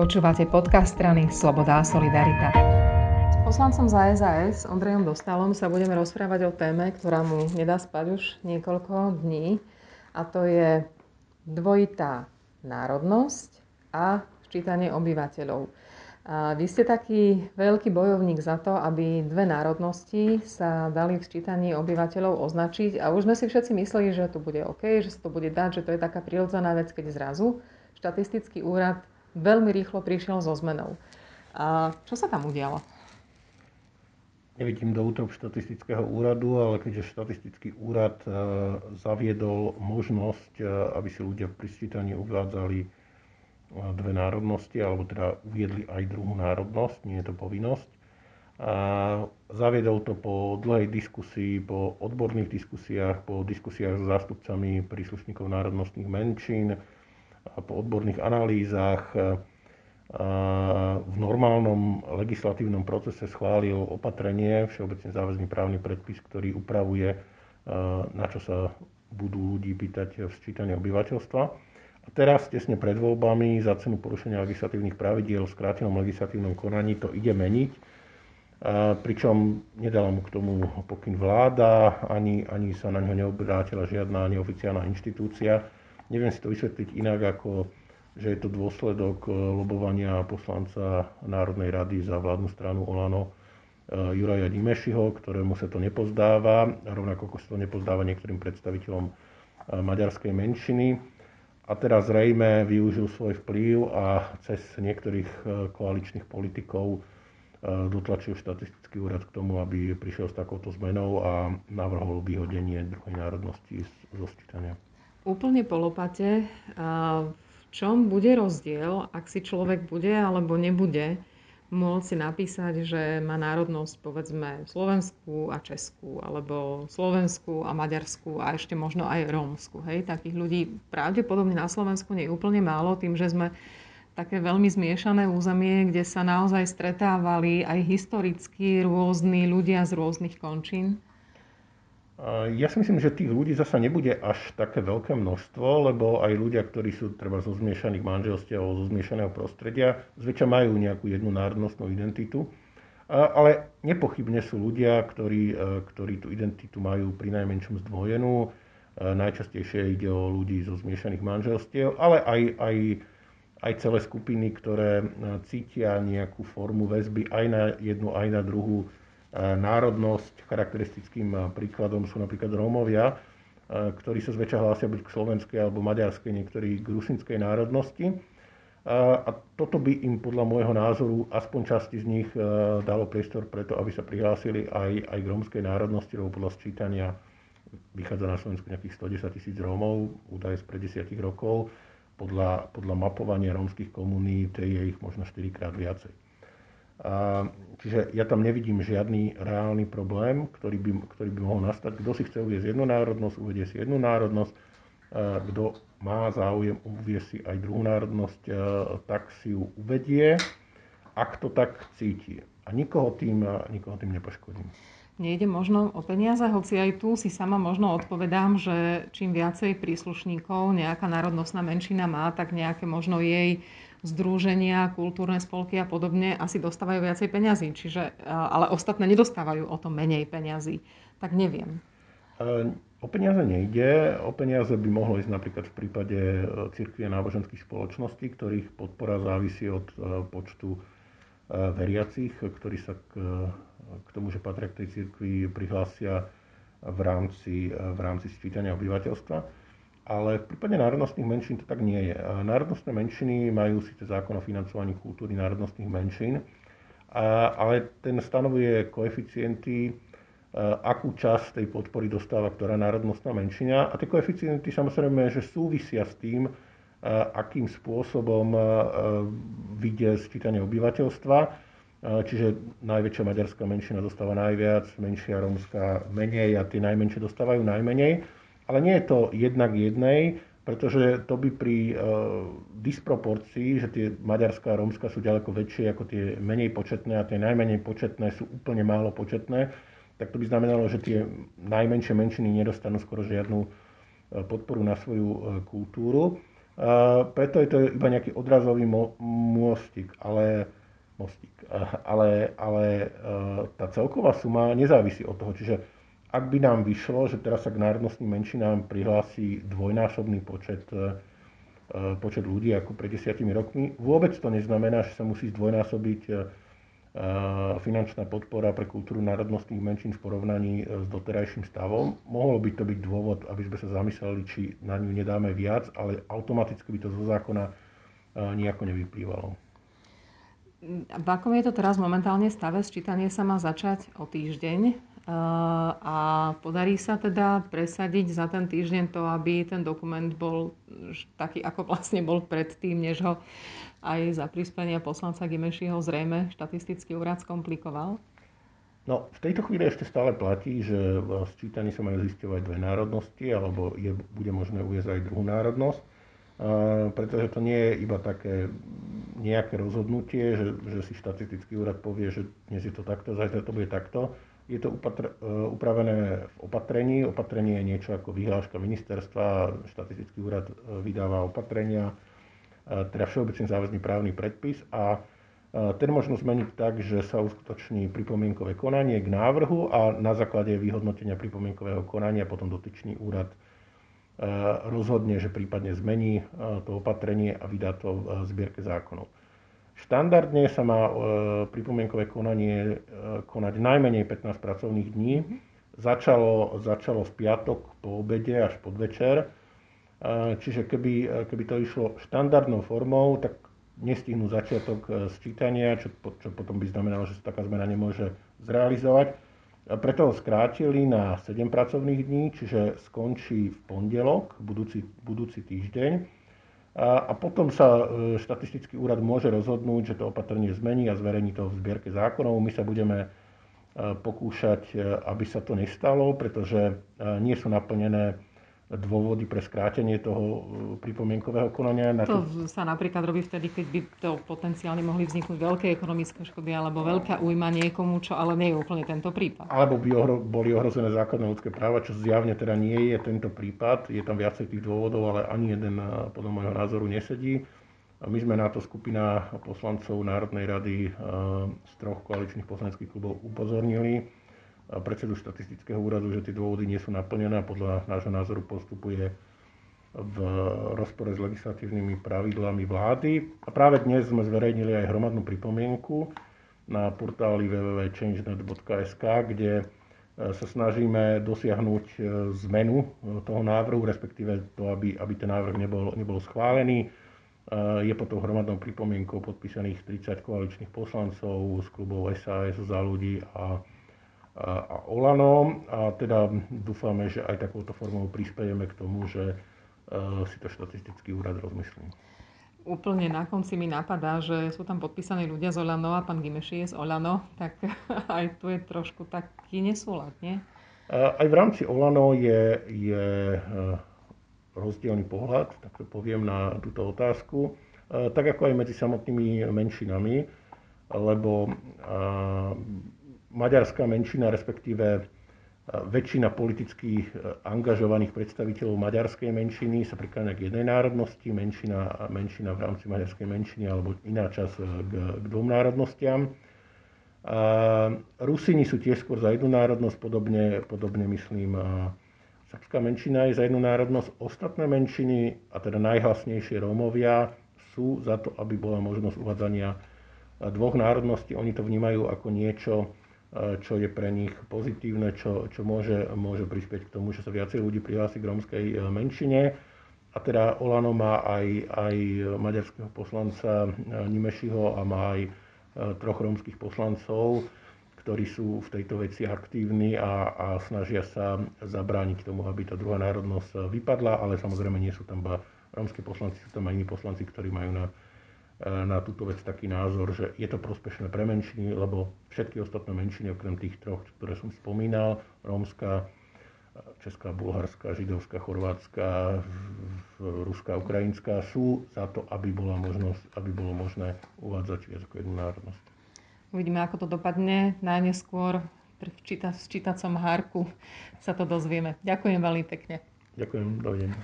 Počúvate podcast strany Sloboda a Solidarita. S poslancom za SAS Ondrejom Dostalom sa budeme rozprávať o téme, ktorá mu nedá spať už niekoľko dní a to je dvojitá národnosť a ščítanie obyvateľov. A vy ste taký veľký bojovník za to, aby dve národnosti sa dali v sčítaní obyvateľov označiť a už sme si všetci mysleli, že to bude OK, že sa to bude dať, že to je taká prirodzená vec, keď zrazu štatistický úrad veľmi rýchlo prišiel so zmenou. A čo sa tam udialo? Nevidím do útrop štatistického úradu, ale keďže štatistický úrad e, zaviedol možnosť, e, aby si ľudia pri sčítaní uvádzali e, dve národnosti, alebo teda uviedli aj druhú národnosť, nie je to povinnosť. A zaviedol to po dlhej diskusii, po odborných diskusiách, po diskusiách s zástupcami príslušníkov národnostných menšín, po odborných analýzach v normálnom legislatívnom procese schválil opatrenie, všeobecne záväzný právny predpis, ktorý upravuje, na čo sa budú ľudí pýtať v sčítaní obyvateľstva. A teraz, tesne pred voľbami, za cenu porušenia legislatívnych pravidiel v skrátenom legislatívnom konaní to ide meniť. Pričom nedala mu k tomu pokyn vláda, ani, ani sa na ňo neobrátila žiadna neoficiálna inštitúcia Neviem si to vysvetliť inak, ako že je to dôsledok eh, lobovania poslanca Národnej rady za vládnu stranu Olano eh, Juraja Dimešiho, ktorému sa to nepozdáva, rovnako ako sa to nepozdáva niektorým predstaviteľom eh, maďarskej menšiny. A teraz zrejme využil svoj vplyv a cez niektorých koaličných politikov dotlačil štatistický úrad k tomu, aby prišiel s takouto zmenou a navrhol vyhodenie druhej národnosti zo sčítania úplne po lopate, v čom bude rozdiel, ak si človek bude alebo nebude môcť si napísať, že má národnosť povedzme Slovensku a Česku, alebo Slovensku a Maďarsku a ešte možno aj Rómsku. Hej? Takých ľudí pravdepodobne na Slovensku nie je úplne málo, tým, že sme také veľmi zmiešané územie, kde sa naozaj stretávali aj historicky rôzni ľudia z rôznych končín. Ja si myslím, že tých ľudí zasa nebude až také veľké množstvo, lebo aj ľudia, ktorí sú treba zo zmiešaných manželstiev, zo zmiešaného prostredia, zväčša majú nejakú jednu národnostnú identitu. Ale nepochybne sú ľudia, ktorí, e, ktorí tú identitu majú pri najmenšom zdvojenú. E, najčastejšie ide o ľudí zo zmiešaných manželstiev, ale aj, aj, aj celé skupiny, ktoré cítia nejakú formu väzby aj na jednu, aj na druhú národnosť. Charakteristickým eh, príkladom sú napríklad Rómovia, eh, ktorí sa zväčša hlásia buď k slovenskej alebo maďarskej, niektorí k rusinskej národnosti. A toto by im podľa môjho názoru, aspoň časti z nich, dalo priestor preto, aby sa prihlásili aj, aj k rómskej národnosti, lebo podľa sčítania vychádza na Slovensku nejakých 110 tisíc Rómov, údaje z pred rokov. Podľa, podľa mapovania rómskych komunít je ich možno 4 krát viacej. Čiže ja tam nevidím žiadny reálny problém, ktorý by, ktorý by mohol nastať. Kto si chce uvieť jednu národnosť, uvedie si jednu národnosť. Kto má záujem uvieť si aj druhú národnosť, tak si ju uvedie, ak to tak cíti. A nikoho tým, nikoho tým nepoškodím. Nejde možno o peniaze, hoci aj tu si sama možno odpovedám, že čím viacej príslušníkov nejaká národnostná menšina má, tak nejaké možno jej združenia, kultúrne spolky a podobne asi dostávajú viacej peňazí. Čiže, ale ostatné nedostávajú o to menej peňazí. Tak neviem. O peniaze nejde. O peniaze by mohlo ísť napríklad v prípade e, cirkvi a náboženských spoločností, ktorých podpora závisí od e, počtu e, veriacich, ktorí sa k, k tomu, že patria k tej cirkvi, prihlásia v rámci, v rámci sčítania obyvateľstva ale v prípade národnostných menšín to tak nie je. Národnostné menšiny majú síce zákon o financovaní kultúry národnostných menšín, ale ten stanovuje koeficienty, akú časť tej podpory dostáva ktorá národnostná menšina. A tie koeficienty samozrejme, že súvisia s tým, akým spôsobom vidie sčítanie obyvateľstva. Čiže najväčšia maďarská menšina dostáva najviac, menšia rómska menej a tie najmenšie dostávajú najmenej. Ale nie je to jednak jednej, pretože to by pri uh, disproporcii, že tie maďarská a rómska sú ďaleko väčšie ako tie menej početné a tie najmenej početné sú úplne málo početné, tak to by znamenalo, že tie najmenšie menšiny nedostanú skoro žiadnu uh, podporu na svoju uh, kultúru. Preto je to iba nejaký odrazový môstik, ale, mostík, ale, ale tá celková suma nezávisí od toho. Čiže ak by nám vyšlo, že teraz sa k národnostným menšinám prihlási dvojnásobný počet, počet ľudí ako pred desiatimi rokmi, vôbec to neznamená, že sa musí zdvojnásobiť finančná podpora pre kultúru národnostných menšín v porovnaní e, s doterajším stavom. Mohol by to byť dôvod, aby sme sa zamysleli, či na ňu nedáme viac, ale automaticky by to zo zákona e, nejako nevyplývalo. V akom je to teraz momentálne stave? Sčítanie sa má začať o týždeň a podarí sa teda presadiť za ten týždeň to, aby ten dokument bol taký, ako vlastne bol predtým, než ho aj za prispenia poslanca Gimešiho zrejme štatistický úrad skomplikoval? No, v tejto chvíli ešte stále platí, že v sčítaní sa majú zisťovať dve národnosti, alebo je, bude možné uviezť aj druhú národnosť, Uh, pretože to nie je iba také nejaké rozhodnutie, že, že si štatistický úrad povie, že dnes je to takto, zajtra to bude takto. Je to upatr- uh, upravené v opatrení. Opatrenie je niečo ako vyhláška ministerstva, štatistický úrad uh, vydáva opatrenia, teda všeobecne záväzný právny predpis a ten možno zmeniť tak, že sa uskutoční pripomienkové konanie k návrhu a na základe vyhodnotenia pripomienkového konania potom dotyčný úrad rozhodne, že prípadne zmení to opatrenie a vydá to v zbierke zákonov. Štandardne sa má pripomienkové konanie konať najmenej 15 pracovných dní. Začalo, začalo v piatok po obede až podvečer Čiže keby, keby to išlo štandardnou formou, tak nestihnú začiatok e, sčítania, čo, čo potom by znamenalo, že sa taká zmena nemôže zrealizovať. Preto ho skrátili na 7 pracovných dní, čiže skončí v pondelok, budúci, budúci týždeň. A, potom sa e, štatistický úrad môže rozhodnúť, že to opatrenie zmení a zverejní to v zbierke zákonov. My sa budeme e, pokúšať, aby sa to nestalo, pretože nie sú naplnené dôvody pre skrátenie toho e, pripomienkového konania. Na to sa napríklad robí vtedy, keď by to potenciálne mohli vzniknúť veľké ekonomické škody alebo veľká újma niekomu, čo ale nie je úplne tento prípad. Alebo by ohro, boli ohrozené základné ľudské práva, čo zjavne teda nie je tento prípad. Je tam viacej tých dôvodov, ale ani jeden e, podľa môjho názoru nesedí. My sme na to skupina poslancov Národnej rady e, z troch koaličných poslaneckých klubov upozornili predsedu štatistického úradu, že tie dôvody nie sú naplnené a podľa nášho názoru postupuje v rozpore s legislatívnymi pravidlami vlády. A práve dnes sme zverejnili aj hromadnú pripomienku na portáli www.changenet.sk, kde e, sa snažíme dosiahnuť e, zmenu e, toho návrhu, respektíve to, aby, aby ten návrh nebol, nebol schválený. Je pod tou hromadnou pripomienkou podpísaných 30 koaličných poslancov z klubov SAS za ľudí a a Olano a teda dúfame, že aj takouto formou prispejeme k tomu, že e, si to štatistický úrad rozmyslí. Úplne na konci mi napadá, že sú tam podpísaní ľudia z Olano a pán Gimeši je z Olano, tak aj tu je trošku taký nesúlad, nie? Aj v rámci Olano je, je e, rozdielný pohľad, tak to poviem na túto otázku, e, tak ako aj medzi samotnými menšinami, lebo maďarská menšina, respektíve e, väčšina politicky e, angažovaných predstaviteľov maďarskej menšiny sa prikláňa k jednej národnosti, menšina, menšina v rámci maďarskej menšiny alebo iná časť e, k, k dvom národnostiam. A Rusini sú tiež skôr za jednu národnosť, podobne, podobne myslím, srbská menšina je za jednu národnosť. Ostatné menšiny, a teda najhlasnejšie Rómovia, sú za to, aby bola možnosť uvádzania dvoch národností. Oni to vnímajú ako niečo, čo je pre nich pozitívne, čo, čo môže, môže prispieť k tomu, že sa viacej ľudí prihlási k rómskej e, menšine. A teda Olano má aj, aj maďarského poslanca e, Nimešiho a má aj e, troch rómskych poslancov, ktorí sú v tejto veci aktívni a, a snažia sa zabrániť tomu, aby tá druhá národnosť vypadla, ale samozrejme nie sú tam iba rómske poslanci, sú tam aj iní poslanci, ktorí majú na na túto vec taký názor, že je to prospešné pre menšiny, lebo všetky ostatné menšiny, okrem tých troch, ktoré som spomínal, rómska, česká, bulharská, židovská, chorvátska, ruská, ukrajinská, sú za to, aby, bola možnosť, aby bolo možné uvádzať viac ako jednu národnosť. Uvidíme, ako to dopadne. Najneskôr v čítacom hárku sa to dozvieme. Ďakujem veľmi pekne. Ďakujem, dovidenia.